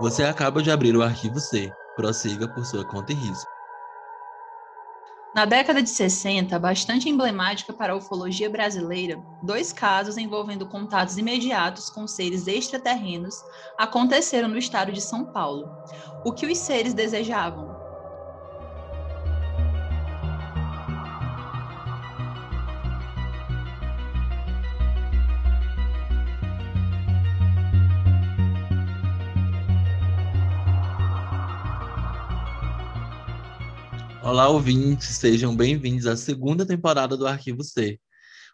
Você acaba de abrir o arquivo C. Prossiga por sua conta e risco. Na década de 60, bastante emblemática para a ufologia brasileira, dois casos envolvendo contatos imediatos com seres extraterrenos aconteceram no estado de São Paulo. O que os seres desejavam? Olá, ouvintes, sejam bem-vindos à segunda temporada do Arquivo C,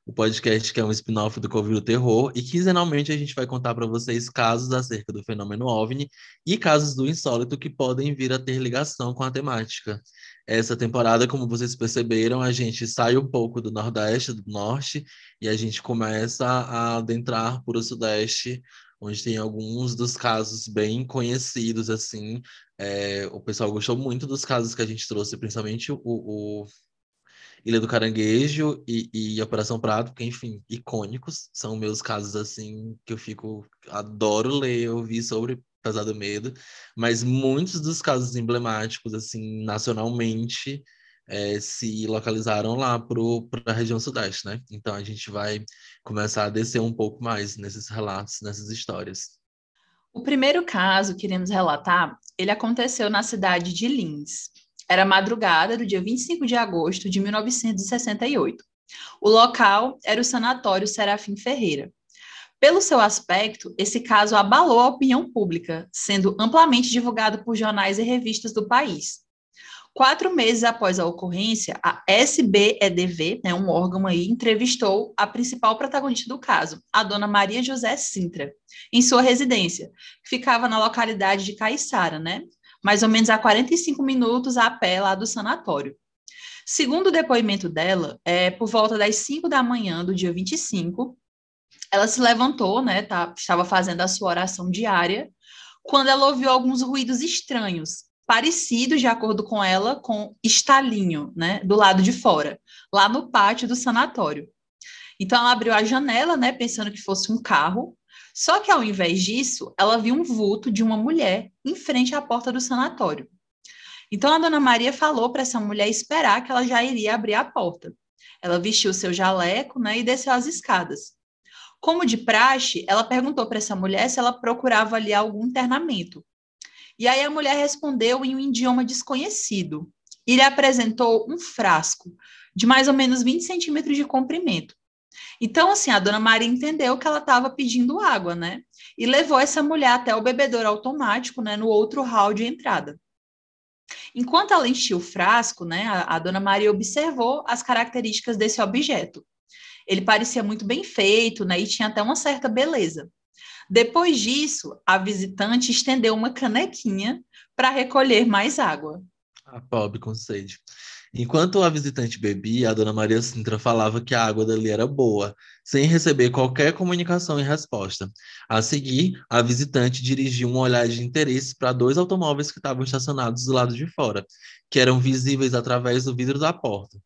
o podcast que é um spin-off do Covil Terror, e quinzenalmente a gente vai contar para vocês casos acerca do fenômeno OVNI e casos do insólito que podem vir a ter ligação com a temática. Essa temporada, como vocês perceberam, a gente sai um pouco do Nordeste, do Norte, e a gente começa a adentrar por o Sudeste, onde tem alguns dos casos bem conhecidos, assim. É, o pessoal gostou muito dos casos que a gente trouxe, principalmente o, o Ilha do Caranguejo e, e Operação Prato, porque, enfim, icônicos. São meus casos, assim, que eu fico... Adoro ler, ouvir sobre Pesado Medo. Mas muitos dos casos emblemáticos, assim, nacionalmente é, se localizaram lá para a região sudeste, né? Então a gente vai começar a descer um pouco mais nesses relatos, nessas histórias. O primeiro caso que iremos relatar, ele aconteceu na cidade de Lins. Era madrugada do dia 25 de agosto de 1968. O local era o Sanatório Serafim Ferreira. Pelo seu aspecto, esse caso abalou a opinião pública, sendo amplamente divulgado por jornais e revistas do país. Quatro meses após a ocorrência, a SBEDV, né, um órgão aí, entrevistou a principal protagonista do caso, a dona Maria José Sintra, em sua residência, que ficava na localidade de Caiçara, né, mais ou menos a 45 minutos a pé lá do sanatório. Segundo o depoimento dela, é, por volta das 5 da manhã do dia 25, ela se levantou, né, tá, estava fazendo a sua oração diária, quando ela ouviu alguns ruídos estranhos, parecidos, de acordo com ela, com estalinho, né, do lado de fora, lá no pátio do sanatório. Então ela abriu a janela, né, pensando que fosse um carro, só que ao invés disso, ela viu um vulto de uma mulher em frente à porta do sanatório. Então a dona Maria falou para essa mulher esperar que ela já iria abrir a porta. Ela vestiu seu jaleco, né, e desceu as escadas. Como de praxe, ela perguntou para essa mulher se ela procurava ali algum internamento. E aí a mulher respondeu em um idioma desconhecido. E lhe apresentou um frasco de mais ou menos 20 centímetros de comprimento. Então, assim, a dona Maria entendeu que ela estava pedindo água, né? E levou essa mulher até o bebedouro automático, né, no outro hall de entrada. Enquanto ela enchia o frasco, né, a, a dona Maria observou as características desse objeto. Ele parecia muito bem feito, né, e tinha até uma certa beleza. Depois disso, a visitante estendeu uma canequinha para recolher mais água. A pobre com sede. Enquanto a visitante bebia, a dona Maria Sintra falava que a água dali era boa, sem receber qualquer comunicação em resposta. A seguir, a visitante dirigiu um olhar de interesse para dois automóveis que estavam estacionados do lado de fora, que eram visíveis através do vidro da porta.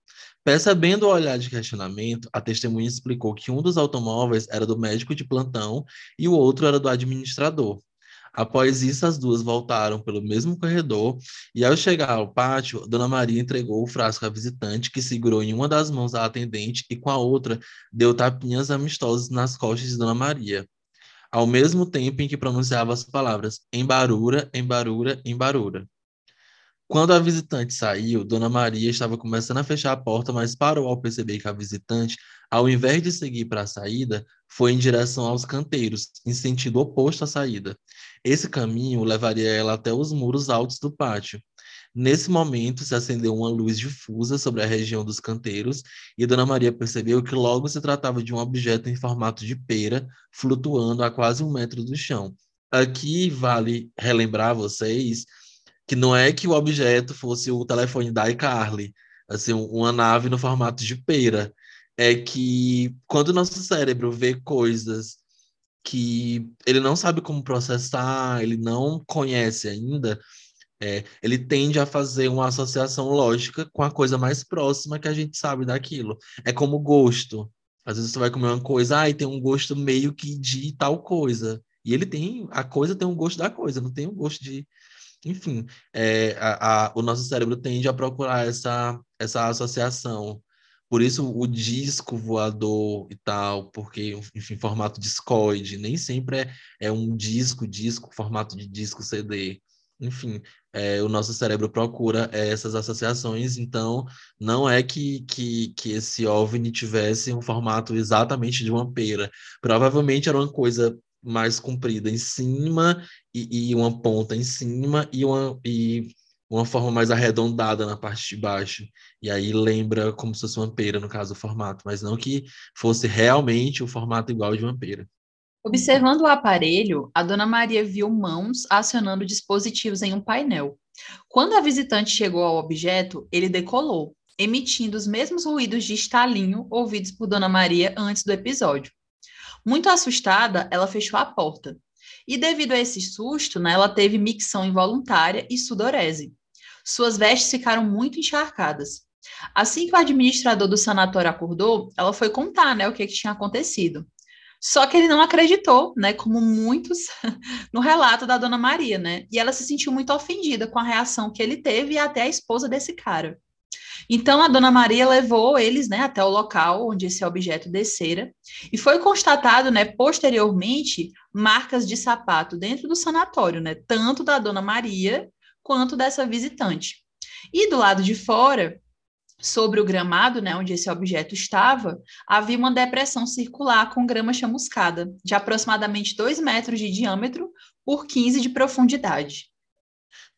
Percebendo o olhar de questionamento, a testemunha explicou que um dos automóveis era do médico de plantão e o outro era do administrador. Após isso, as duas voltaram pelo mesmo corredor e, ao chegar ao pátio, Dona Maria entregou o frasco à visitante, que segurou em uma das mãos a atendente e, com a outra, deu tapinhas amistosos nas costas de Dona Maria, ao mesmo tempo em que pronunciava as palavras embarura, embarura, embarura. Quando a visitante saiu, Dona Maria estava começando a fechar a porta, mas parou ao perceber que a visitante, ao invés de seguir para a saída, foi em direção aos canteiros, em sentido oposto à saída. Esse caminho levaria ela até os muros altos do pátio. Nesse momento, se acendeu uma luz difusa sobre a região dos canteiros e Dona Maria percebeu que logo se tratava de um objeto em formato de pera, flutuando a quase um metro do chão. Aqui vale relembrar vocês que não é que o objeto fosse o telefone da iCarly, assim, uma nave no formato de pera. É que quando o nosso cérebro vê coisas que ele não sabe como processar, ele não conhece ainda, é, ele tende a fazer uma associação lógica com a coisa mais próxima que a gente sabe daquilo. É como gosto. Às vezes você vai comer uma coisa, ah, e tem um gosto meio que de tal coisa. E ele tem, a coisa tem um gosto da coisa, não tem um gosto de. Enfim, é, a, a, o nosso cérebro tende a procurar essa, essa associação. Por isso o disco voador e tal, porque, enfim, formato discoide, nem sempre é, é um disco, disco, formato de disco CD. Enfim, é, o nosso cérebro procura essas associações, então não é que, que, que esse OVNI tivesse um formato exatamente de uma pera. Provavelmente era uma coisa mais comprida em cima e, e uma ponta em cima e uma, e uma forma mais arredondada na parte de baixo. E aí lembra como se fosse uma pera, no caso, o formato, mas não que fosse realmente o formato igual de uma pera. Observando o aparelho, a dona Maria viu mãos acionando dispositivos em um painel. Quando a visitante chegou ao objeto, ele decolou, emitindo os mesmos ruídos de estalinho ouvidos por dona Maria antes do episódio. Muito assustada, ela fechou a porta. E devido a esse susto, né, ela teve micção involuntária e sudorese. Suas vestes ficaram muito encharcadas. Assim que o administrador do sanatório acordou, ela foi contar né, o que, que tinha acontecido. Só que ele não acreditou, né, como muitos no relato da dona Maria, né? E ela se sentiu muito ofendida com a reação que ele teve e até a esposa desse cara. Então a dona Maria levou eles, né, até o local onde esse objeto descera e foi constatado, né, posteriormente marcas de sapato dentro do sanatório, né, tanto da dona Maria quanto dessa visitante. E do lado de fora sobre o gramado, né, onde esse objeto estava, havia uma depressão circular com grama chamuscada, de aproximadamente 2 metros de diâmetro por 15 de profundidade.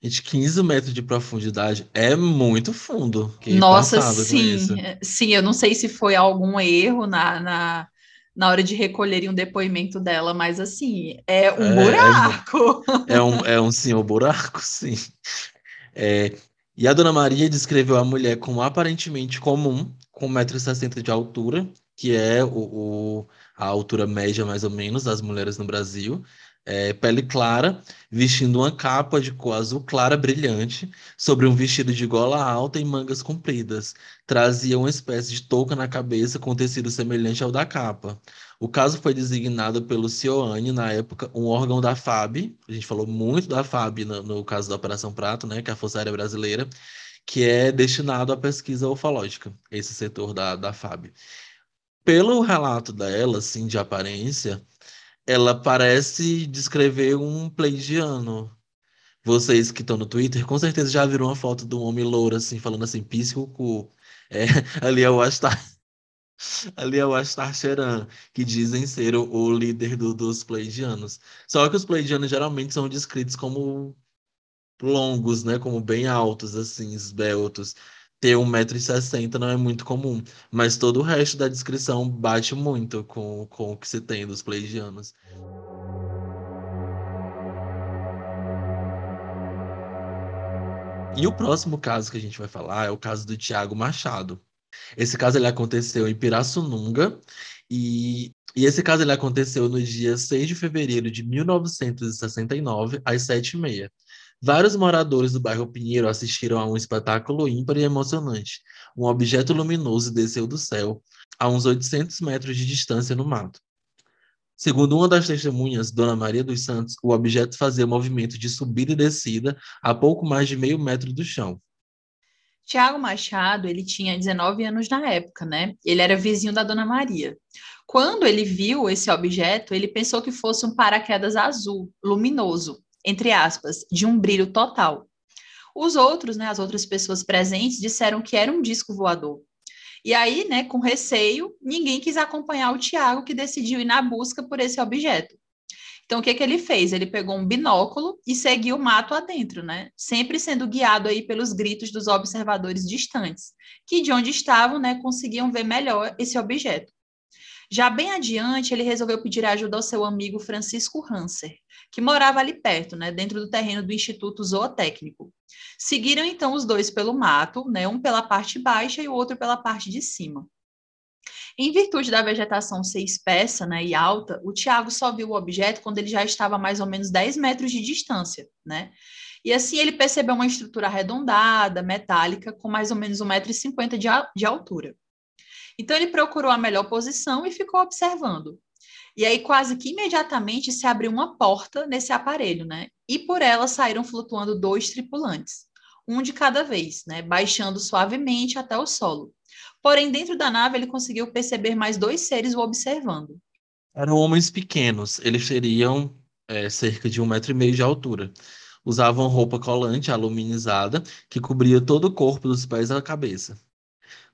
Gente, 15 metros de profundidade é muito fundo. Nossa, sim. É, sim, eu não sei se foi algum erro na, na, na hora de recolherem um depoimento dela, mas assim, é um é, buraco. É, é, um, é um senhor buraco, sim. É, e a Dona Maria descreveu a mulher como aparentemente comum, com 1,60m de altura, que é o, o, a altura média, mais ou menos, das mulheres no Brasil. É, pele clara, vestindo uma capa de cor azul clara brilhante, sobre um vestido de gola alta e mangas compridas. Trazia uma espécie de touca na cabeça com tecido semelhante ao da capa. O caso foi designado pelo CIOANE, na época, um órgão da FAB, a gente falou muito da FAB no, no caso da Operação Prato, né, que é a Força Aérea Brasileira, que é destinado à pesquisa ufológica, esse setor da, da FAB. Pelo relato dela, assim, de aparência, ela parece descrever um pleidiano. Vocês que estão no Twitter, com certeza já viram uma foto de um homem louro, assim, falando assim, pisse o cu. É, ali é o Astar Ali é o Astar que dizem ser o, o líder do, dos Pleidianos. Só que os Pleidianos geralmente são descritos como longos, né? Como bem altos, assim, esbeltos. Ter 1,60m não é muito comum, mas todo o resto da descrição bate muito com, com o que se tem dos Pleidianos. E o próximo caso que a gente vai falar é o caso do Tiago Machado. Esse caso ele aconteceu em Pirassununga e, e esse caso ele aconteceu no dia 6 de fevereiro de 1969, às 7h30. Vários moradores do bairro Pinheiro assistiram a um espetáculo ímpar e emocionante. Um objeto luminoso desceu do céu, a uns 800 metros de distância no mato. Segundo uma das testemunhas, Dona Maria dos Santos, o objeto fazia movimento de subida e descida a pouco mais de meio metro do chão. Tiago Machado, ele tinha 19 anos na época, né? Ele era vizinho da Dona Maria. Quando ele viu esse objeto, ele pensou que fosse um paraquedas azul, luminoso, entre aspas, de um brilho total. Os outros, né, as outras pessoas presentes, disseram que era um disco voador. E aí, né, com receio, ninguém quis acompanhar o Tiago, que decidiu ir na busca por esse objeto. Então, o que, que ele fez? Ele pegou um binóculo e seguiu o mato adentro, né? Sempre sendo guiado aí pelos gritos dos observadores distantes, que de onde estavam, né, conseguiam ver melhor esse objeto. Já bem adiante, ele resolveu pedir ajuda ao seu amigo Francisco Hanser, que morava ali perto, né, dentro do terreno do Instituto Zootécnico. Seguiram então os dois pelo mato, né, um pela parte baixa e o outro pela parte de cima. Em virtude da vegetação ser espessa né, e alta, o Tiago só viu o objeto quando ele já estava a mais ou menos 10 metros de distância, né? E assim ele percebeu uma estrutura arredondada, metálica, com mais ou menos 1,50m de, de altura. Então ele procurou a melhor posição e ficou observando. E aí, quase que imediatamente, se abriu uma porta nesse aparelho, né? E por ela saíram flutuando dois tripulantes, um de cada vez, né? Baixando suavemente até o solo. Porém, dentro da nave, ele conseguiu perceber mais dois seres o observando. Eram homens pequenos, eles teriam é, cerca de um metro e meio de altura. Usavam roupa colante aluminizada que cobria todo o corpo dos pés à cabeça.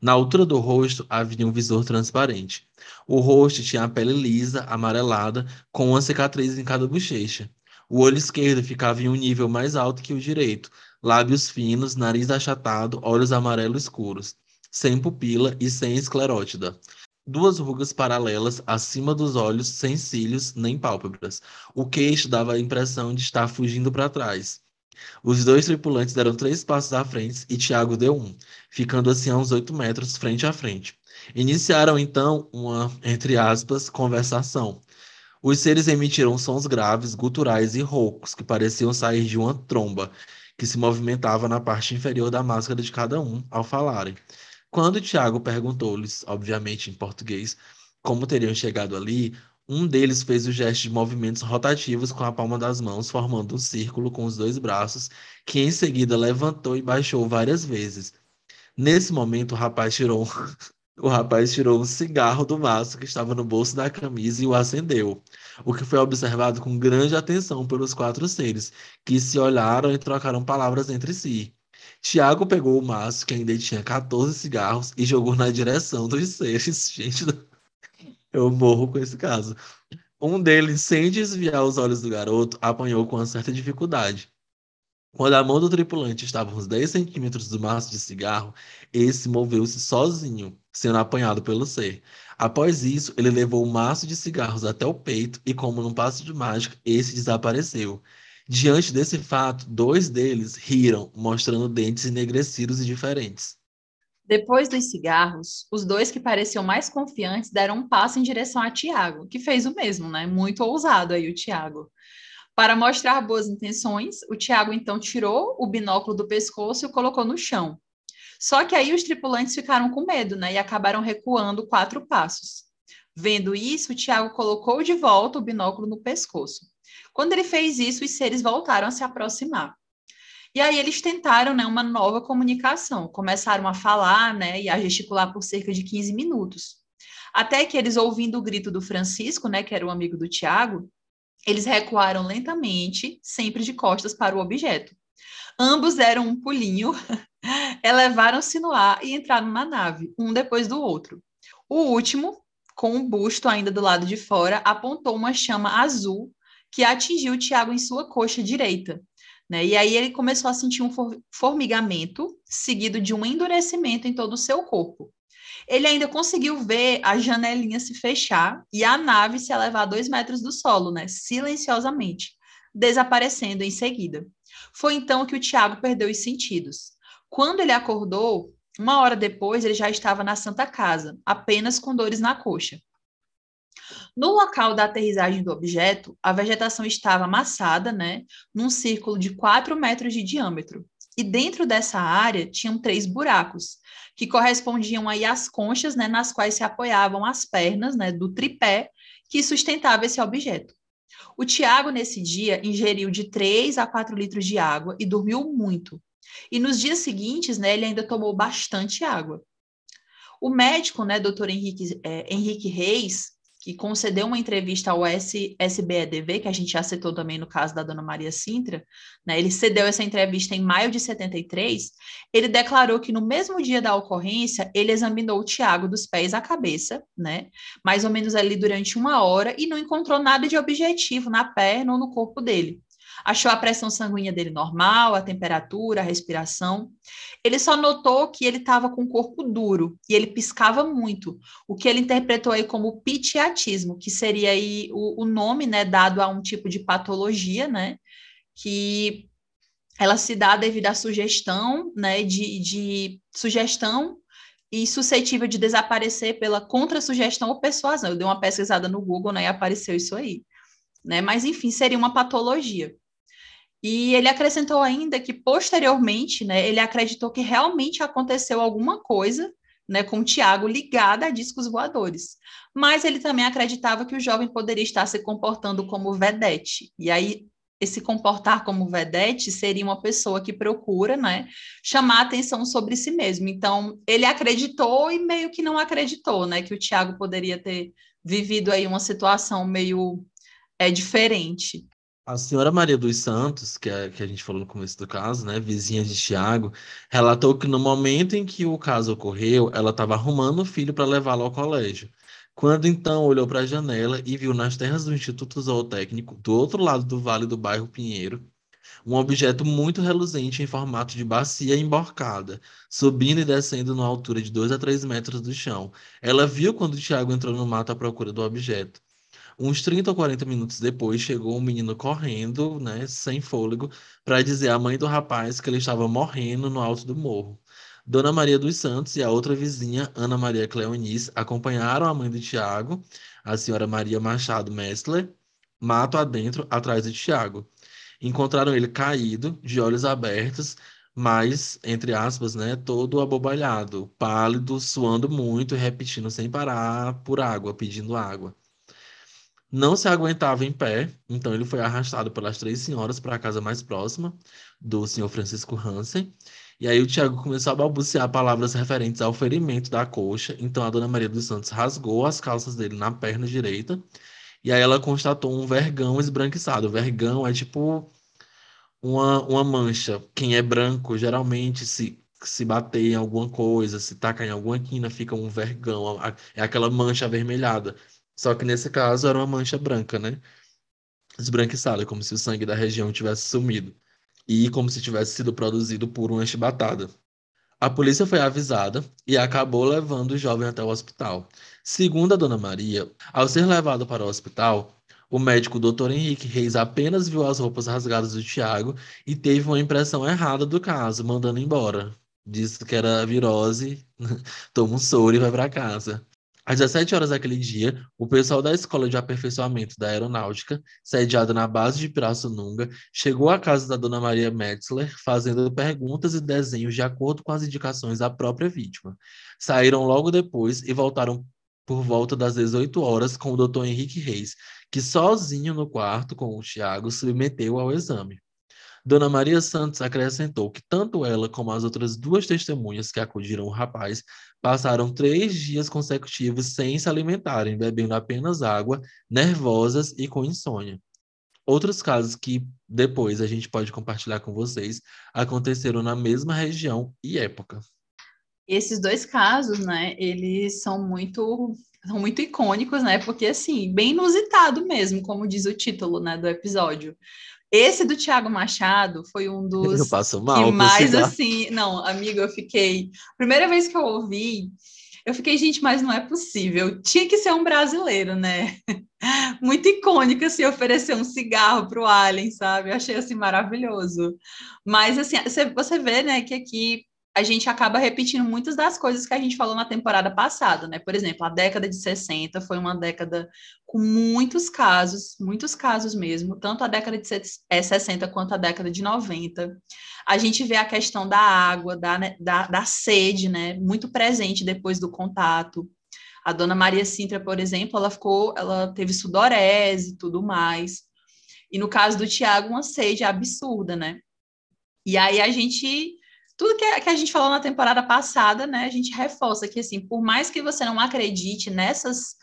Na altura do rosto havia um visor transparente. O rosto tinha a pele lisa, amarelada, com uma cicatriz em cada bochecha. O olho esquerdo ficava em um nível mais alto que o direito, lábios finos, nariz achatado, olhos amarelos escuros, sem pupila e sem esclerótida. Duas rugas paralelas acima dos olhos, sem cílios nem pálpebras. O queixo dava a impressão de estar fugindo para trás. Os dois tripulantes deram três passos à frente e Tiago deu um, ficando assim a uns oito metros frente a frente. Iniciaram então uma, entre aspas, conversação. Os seres emitiram sons graves, guturais e roucos que pareciam sair de uma tromba que se movimentava na parte inferior da máscara de cada um ao falarem. Quando Tiago perguntou-lhes, obviamente em português, como teriam chegado ali, um deles fez o gesto de movimentos rotativos com a palma das mãos, formando um círculo com os dois braços, que em seguida levantou e baixou várias vezes. Nesse momento, o rapaz tirou o rapaz tirou um cigarro do maço que estava no bolso da camisa e o acendeu, o que foi observado com grande atenção pelos quatro seres, que se olharam e trocaram palavras entre si. Tiago pegou o maço, que ainda tinha 14 cigarros, e jogou na direção dos seres. Gente, eu morro com esse caso. Um deles, sem desviar os olhos do garoto, apanhou com uma certa dificuldade. Quando a mão do tripulante estava uns 10 centímetros do maço de cigarro, esse moveu-se sozinho, sendo apanhado pelo ser. Após isso, ele levou o maço de cigarros até o peito e, como num passo de mágica, esse desapareceu. Diante desse fato, dois deles riram, mostrando dentes enegrecidos e diferentes. Depois dos cigarros, os dois que pareciam mais confiantes deram um passo em direção a Tiago, que fez o mesmo, né? Muito ousado aí o Tiago. Para mostrar boas intenções, o Tiago então tirou o binóculo do pescoço e o colocou no chão. Só que aí os tripulantes ficaram com medo, né? E acabaram recuando quatro passos. Vendo isso, o Tiago colocou de volta o binóculo no pescoço. Quando ele fez isso, os seres voltaram a se aproximar. E aí eles tentaram né, uma nova comunicação, começaram a falar né, e a gesticular por cerca de 15 minutos. Até que eles, ouvindo o grito do Francisco, né, que era o amigo do Tiago, eles recuaram lentamente, sempre de costas para o objeto. Ambos deram um pulinho, elevaram-se no ar e entraram na nave, um depois do outro. O último, com o busto ainda do lado de fora, apontou uma chama azul que atingiu Tiago em sua coxa direita, né? E aí ele começou a sentir um formigamento, seguido de um endurecimento em todo o seu corpo. Ele ainda conseguiu ver a janelinha se fechar e a nave se elevar a dois metros do solo, né? silenciosamente, desaparecendo em seguida. Foi então que o Tiago perdeu os sentidos. Quando ele acordou, uma hora depois, ele já estava na Santa Casa, apenas com dores na coxa. No local da aterrissagem do objeto, a vegetação estava amassada, né, num círculo de 4 metros de diâmetro. E dentro dessa área tinham três buracos, que correspondiam aí às conchas, né, nas quais se apoiavam as pernas, né, do tripé que sustentava esse objeto. O Tiago, nesse dia, ingeriu de 3 a 4 litros de água e dormiu muito. E nos dias seguintes, né, ele ainda tomou bastante água. O médico, né, doutor Henrique, é, Henrique Reis, que concedeu uma entrevista ao SBEDV, que a gente já citou também no caso da dona Maria Sintra, né, ele cedeu essa entrevista em maio de 73, ele declarou que no mesmo dia da ocorrência, ele examinou o Tiago dos pés à cabeça, né, mais ou menos ali durante uma hora, e não encontrou nada de objetivo na perna ou no corpo dele achou a pressão sanguínea dele normal, a temperatura, a respiração. Ele só notou que ele estava com o corpo duro e ele piscava muito, o que ele interpretou aí como pitiatismo, que seria aí o, o nome, né, dado a um tipo de patologia, né, que ela se dá devido à sugestão, né, de, de sugestão e suscetível de desaparecer pela contra-sugestão ou persuasão. Eu dei uma pesquisada no Google, né, e apareceu isso aí. Né? Mas, enfim, seria uma patologia. E ele acrescentou ainda que, posteriormente, né, ele acreditou que realmente aconteceu alguma coisa né, com Tiago ligado a discos voadores. Mas ele também acreditava que o jovem poderia estar se comportando como vedete. E aí esse comportar como vedete seria uma pessoa que procura, né, chamar atenção sobre si mesmo. Então, ele acreditou e meio que não acreditou, né, que o Tiago poderia ter vivido aí uma situação meio é, diferente. A senhora Maria dos Santos, que, é, que a gente falou no começo do caso, né, vizinha de Tiago, relatou que no momento em que o caso ocorreu, ela estava arrumando o filho para levá-lo ao colégio. Quando então olhou para a janela e viu nas terras do Instituto Zootécnico, do outro lado do vale do bairro Pinheiro, um objeto muito reluzente em formato de bacia emborcada, subindo e descendo numa altura de 2 a 3 metros do chão. Ela viu quando Tiago entrou no mato à procura do objeto. Uns 30 ou 40 minutos depois, chegou um menino correndo, né, sem fôlego, para dizer à mãe do rapaz que ele estava morrendo no alto do morro. Dona Maria dos Santos e a outra vizinha, Ana Maria Cleonice, acompanharam a mãe de Tiago, a senhora Maria Machado Messler, mato adentro, atrás de Tiago. Encontraram ele caído, de olhos abertos, mas, entre aspas, né, todo abobalhado, pálido, suando muito repetindo sem parar por água, pedindo água. Não se aguentava em pé, então ele foi arrastado pelas três senhoras para a casa mais próxima do senhor Francisco Hansen e aí o Tiago começou a balbuciar palavras referentes ao ferimento da coxa. Então a dona Maria dos Santos rasgou as calças dele na perna direita. E aí ela constatou um vergão esbranquiçado. O vergão é tipo uma, uma mancha. Quem é branco, geralmente, se, se bater em alguma coisa, se tacar em alguma quina, fica um vergão. É aquela mancha avermelhada. Só que nesse caso era uma mancha branca, né? Esbranquiçada, como se o sangue da região tivesse sumido e como se tivesse sido produzido por uma chibatada. A polícia foi avisada e acabou levando o jovem até o hospital. Segundo a dona Maria, ao ser levado para o hospital, o médico Dr. Henrique Reis apenas viu as roupas rasgadas do Tiago e teve uma impressão errada do caso, mandando embora. Disse que era virose, toma um soro e vai para casa. Às 17 horas daquele dia, o pessoal da Escola de Aperfeiçoamento da Aeronáutica, sediada na base de Pirassununga, chegou à casa da dona Maria Metzler, fazendo perguntas e desenhos de acordo com as indicações da própria vítima. Saíram logo depois e voltaram por volta das 18 horas com o doutor Henrique Reis, que sozinho no quarto com o Tiago submeteu ao exame. Dona Maria Santos acrescentou que tanto ela como as outras duas testemunhas que acudiram o rapaz passaram três dias consecutivos sem se alimentarem, bebendo apenas água, nervosas e com insônia. Outros casos que depois a gente pode compartilhar com vocês aconteceram na mesma região e época. Esses dois casos, né, eles são muito são muito icônicos, né? Porque assim, bem inusitado mesmo, como diz o título, né, do episódio. Esse do Tiago Machado foi um dos eu passo mal, que mais assim, não, amigo, eu fiquei, primeira vez que eu ouvi, eu fiquei, gente, mas não é possível. Tinha que ser um brasileiro, né? Muito icônico, assim, oferecer um cigarro para o Alien, sabe? Eu achei, assim, maravilhoso. Mas, assim, você vê, né, que aqui a gente acaba repetindo muitas das coisas que a gente falou na temporada passada, né? Por exemplo, a década de 60 foi uma década com muitos casos, muitos casos mesmo, tanto a década de 60 é, quanto a década de 90. A gente vê a questão da água, da, né, da, da sede, né? Muito presente depois do contato. A dona Maria Sintra, por exemplo, ela ficou, ela teve sudorese e tudo mais. E no caso do Tiago, uma sede absurda, né? E aí a gente tudo que, a gente falou na temporada passada, né, a gente reforça que, assim, por mais que você não acredite nessas,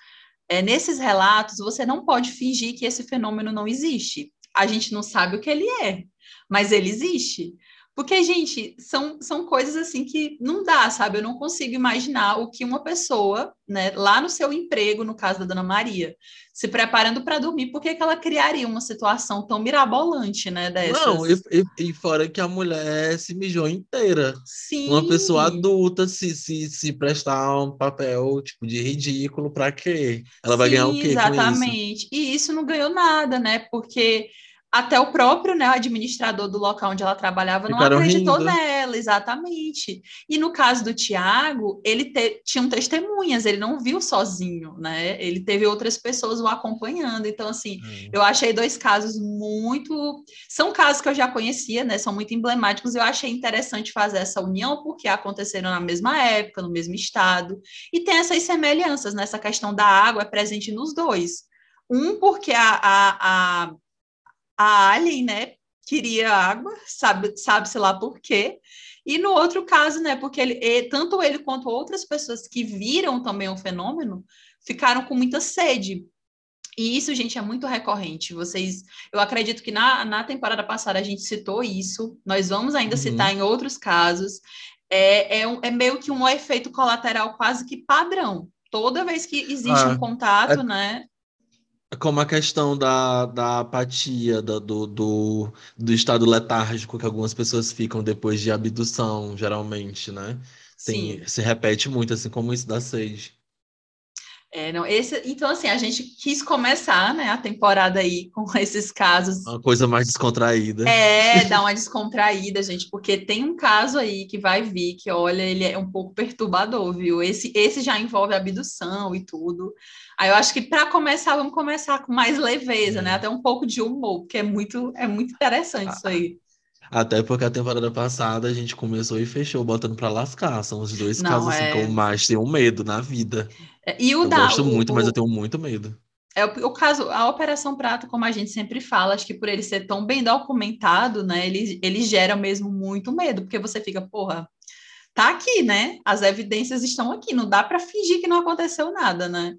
é, nesses relatos, você não pode fingir que esse fenômeno não existe. A gente não sabe o que ele é, mas ele existe. Porque, gente, são, são coisas assim que não dá, sabe? Eu não consigo imaginar o que uma pessoa, né, lá no seu emprego, no caso da Dona Maria, se preparando para dormir, por que ela criaria uma situação tão mirabolante, né, dessas? Não, e, e, e, fora que a mulher se mijou inteira. Sim. Uma pessoa adulta se, se, se prestar um papel, tipo, de ridículo, para quê? Ela vai Sim, ganhar o quê exatamente. E isso não ganhou nada, né? Porque até o próprio né, administrador do local onde ela trabalhava não Ficaram acreditou rindo. nela, exatamente. E no caso do Tiago, ele te, tinha testemunhas, ele não viu sozinho, né? Ele teve outras pessoas o acompanhando. Então, assim, Hum. eu achei dois casos muito. São casos que eu já conhecia, né? São muito emblemáticos. Eu achei interessante fazer essa união, porque aconteceram na mesma época, no mesmo estado. E tem essas semelhanças nessa questão da água é presente nos dois. Um, porque a, a, a, a Alien, né, queria água, sabe- sabe-se lá por quê. E no outro caso, né, porque ele, tanto ele quanto outras pessoas que viram também o fenômeno ficaram com muita sede. E isso, gente, é muito recorrente. Vocês, eu acredito que na, na temporada passada a gente citou isso. Nós vamos ainda Uhum. citar em outros casos. É, é, um- é meio que um efeito colateral quase que padrão. Toda vez que existe Ah, um contato, né? Como a questão da, da apatia, da- do, do, do estado letárgico que algumas pessoas ficam depois de abdução, geralmente, né? Sim. Tem, se repete muito, assim como isso da Sage. É, não, esse, então, assim, a gente quis começar, né, a temporada aí com esses casos. Uma coisa mais descontraída. É, dar uma descontraída, gente, porque tem um caso aí que vai vir, que olha, ele é um pouco perturbador, viu? Esse, esse já envolve abdução e tudo. Aí eu acho que para começar, vamos começar com mais leveza, né? Hum. Até um pouco de humor, porque é muito, é muito interessante isso aí. Até porque a temporada passada a gente começou e fechou botando pra lascar. São os dois Não, casos assim, é- que eu mais tenho medo na vida. É, E o Eu da, gosto o- muito, mas eu tenho muito medo. É o, o caso, a Operação Prato, como a gente sempre fala, acho que por ele ser tão bem documentado, né, ele, ele gera mesmo muito medo, porque você fica, porra, tá aqui, né? As evidências estão aqui, não dá para fingir que não aconteceu nada, né?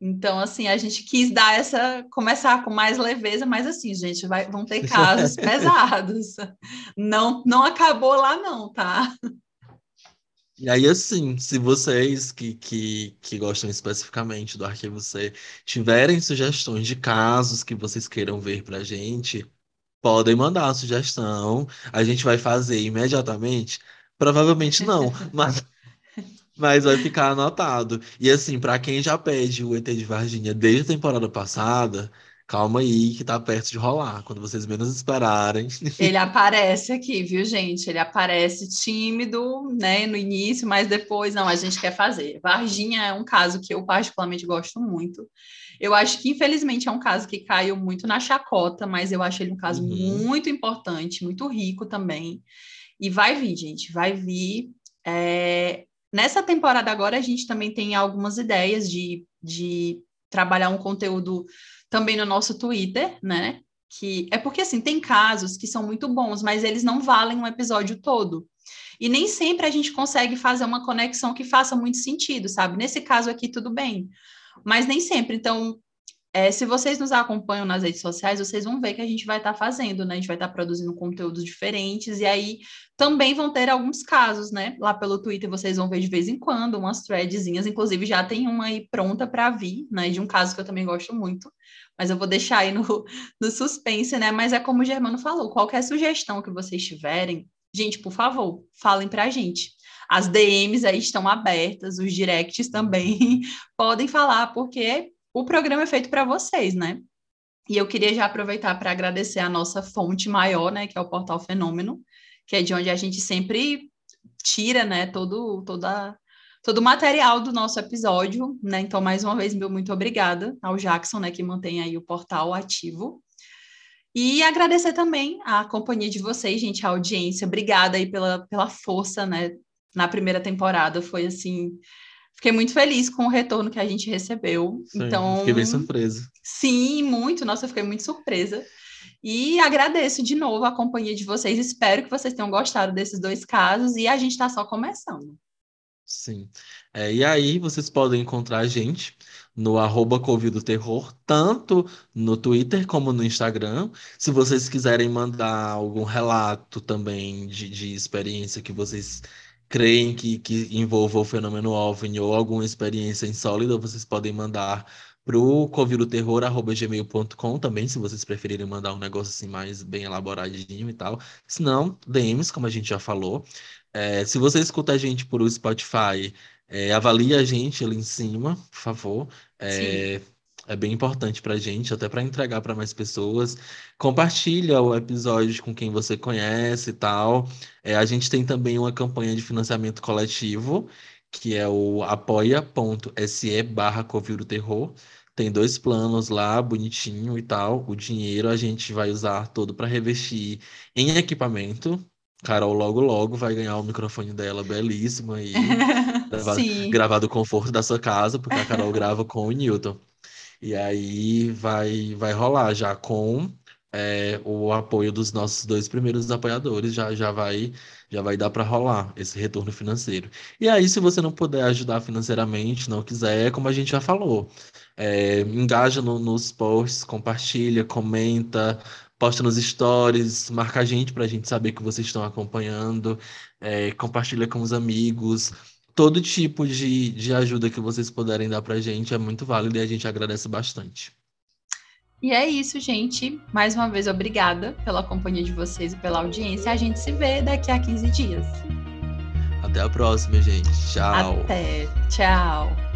Então, assim, a gente quis dar essa, começar com mais leveza, mas assim, gente, vai, vão ter casos pesados. Não, não acabou lá, não, tá? E aí, assim, se vocês que, que, que gostam especificamente do Arquivo C tiverem sugestões de casos que vocês queiram ver pra gente, podem mandar a sugestão. A gente vai fazer imediatamente. Provavelmente não, mas, mas vai ficar anotado. E assim, pra quem já pede o ET de Varginha desde a temporada passada, calma aí que tá perto de rolar. Quando vocês menos esperarem. Ele aparece aqui, viu, gente? Ele aparece tímido, né, no início, mas depois, não, a gente quer fazer. Varginha é um caso que eu particularmente gosto muito. Eu acho que, infelizmente, é um caso que caiu muito na chacota, mas eu acho ele um caso Uhum. muito importante, muito rico também. E vai vir, gente, vai vir. É, Nessa temporada agora, a gente também tem algumas ideias de, de trabalhar um conteúdo também no nosso Twitter, né? Que é porque assim, tem casos que são muito bons, mas eles não valem um episódio todo. E nem sempre a gente consegue fazer uma conexão que faça muito sentido, sabe? Nesse caso aqui, tudo bem. Mas nem sempre. Então, é, se vocês nos acompanham nas redes sociais, vocês vão ver que a gente vai estar fazendo, né? A gente vai estar produzindo conteúdos diferentes, e aí também vão ter alguns casos, né? Lá pelo Twitter vocês vão ver de vez em quando umas threadzinhas, inclusive já tem uma aí pronta para vir, né? De um caso que eu também gosto muito, mas eu vou deixar aí no, no suspense, né? Mas é como o Germano falou, qualquer sugestão que vocês tiverem, gente, por favor, falem para a gente. As DMs aí estão abertas, os directs também podem falar, porque o programa é feito para vocês, né? E eu queria já aproveitar para agradecer a nossa fonte maior, né, que é o Portal Fenômeno, que é de onde a gente sempre tira, né, todo, toda, todo o material do nosso episódio, né? Então, mais uma vez, meu muito obrigada ao Jackson, né, que mantém aí o portal ativo. E agradecer também a companhia de vocês, gente, a audiência. Obrigada aí pela, pela força, né? Na primeira temporada foi assim, fiquei muito feliz com o retorno que a gente recebeu. Sim, então, fiquei bem surpreso. Sim, muito. Nossa, eu fiquei muito surpresa. E agradeço de novo a companhia de vocês. Espero que vocês tenham gostado desses dois casos. E a gente está só começando. Sim. É, e aí vocês podem encontrar a gente no arroba do Terror, tanto no Twitter como no Instagram. Se vocês quiserem mandar algum relato também de, de experiência que vocês creem que, que envolva o fenômeno OVNI ou alguma experiência insólita, vocês podem mandar pro covidoterror.gmail.com também, se vocês preferirem mandar um negócio assim mais bem elaboradinho e tal. Se não, DMs, como a gente já falou. É, se você escuta a gente por Spotify, é, avalie a gente ali em cima, por favor. É, é bem importante para a gente, até para entregar para mais pessoas. Compartilha o episódio com quem você conhece e tal. É, a gente tem também uma campanha de financiamento coletivo, que é o apoia.se barra Terror. Tem dois planos lá, bonitinho e tal. O dinheiro a gente vai usar todo para revestir em equipamento. Carol logo logo vai ganhar o microfone dela belíssimo aí, gravado, gravado do conforto da sua casa, porque a Carol grava com o Newton. E aí vai, vai rolar já com é, o apoio dos nossos dois primeiros apoiadores, já, já vai já vai dar para rolar esse retorno financeiro. E aí, se você não puder ajudar financeiramente, não quiser, como a gente já falou, é, engaja no, nos posts, compartilha, comenta, posta nos stories, marca a gente para a gente saber que vocês estão acompanhando, é, compartilha com os amigos. Todo tipo de, de ajuda que vocês puderem dar para a gente é muito válido e a gente agradece bastante. E é isso, gente. Mais uma vez, obrigada pela companhia de vocês e pela audiência. A gente se vê daqui a 15 dias. Até a próxima, gente. Tchau. Até. Tchau.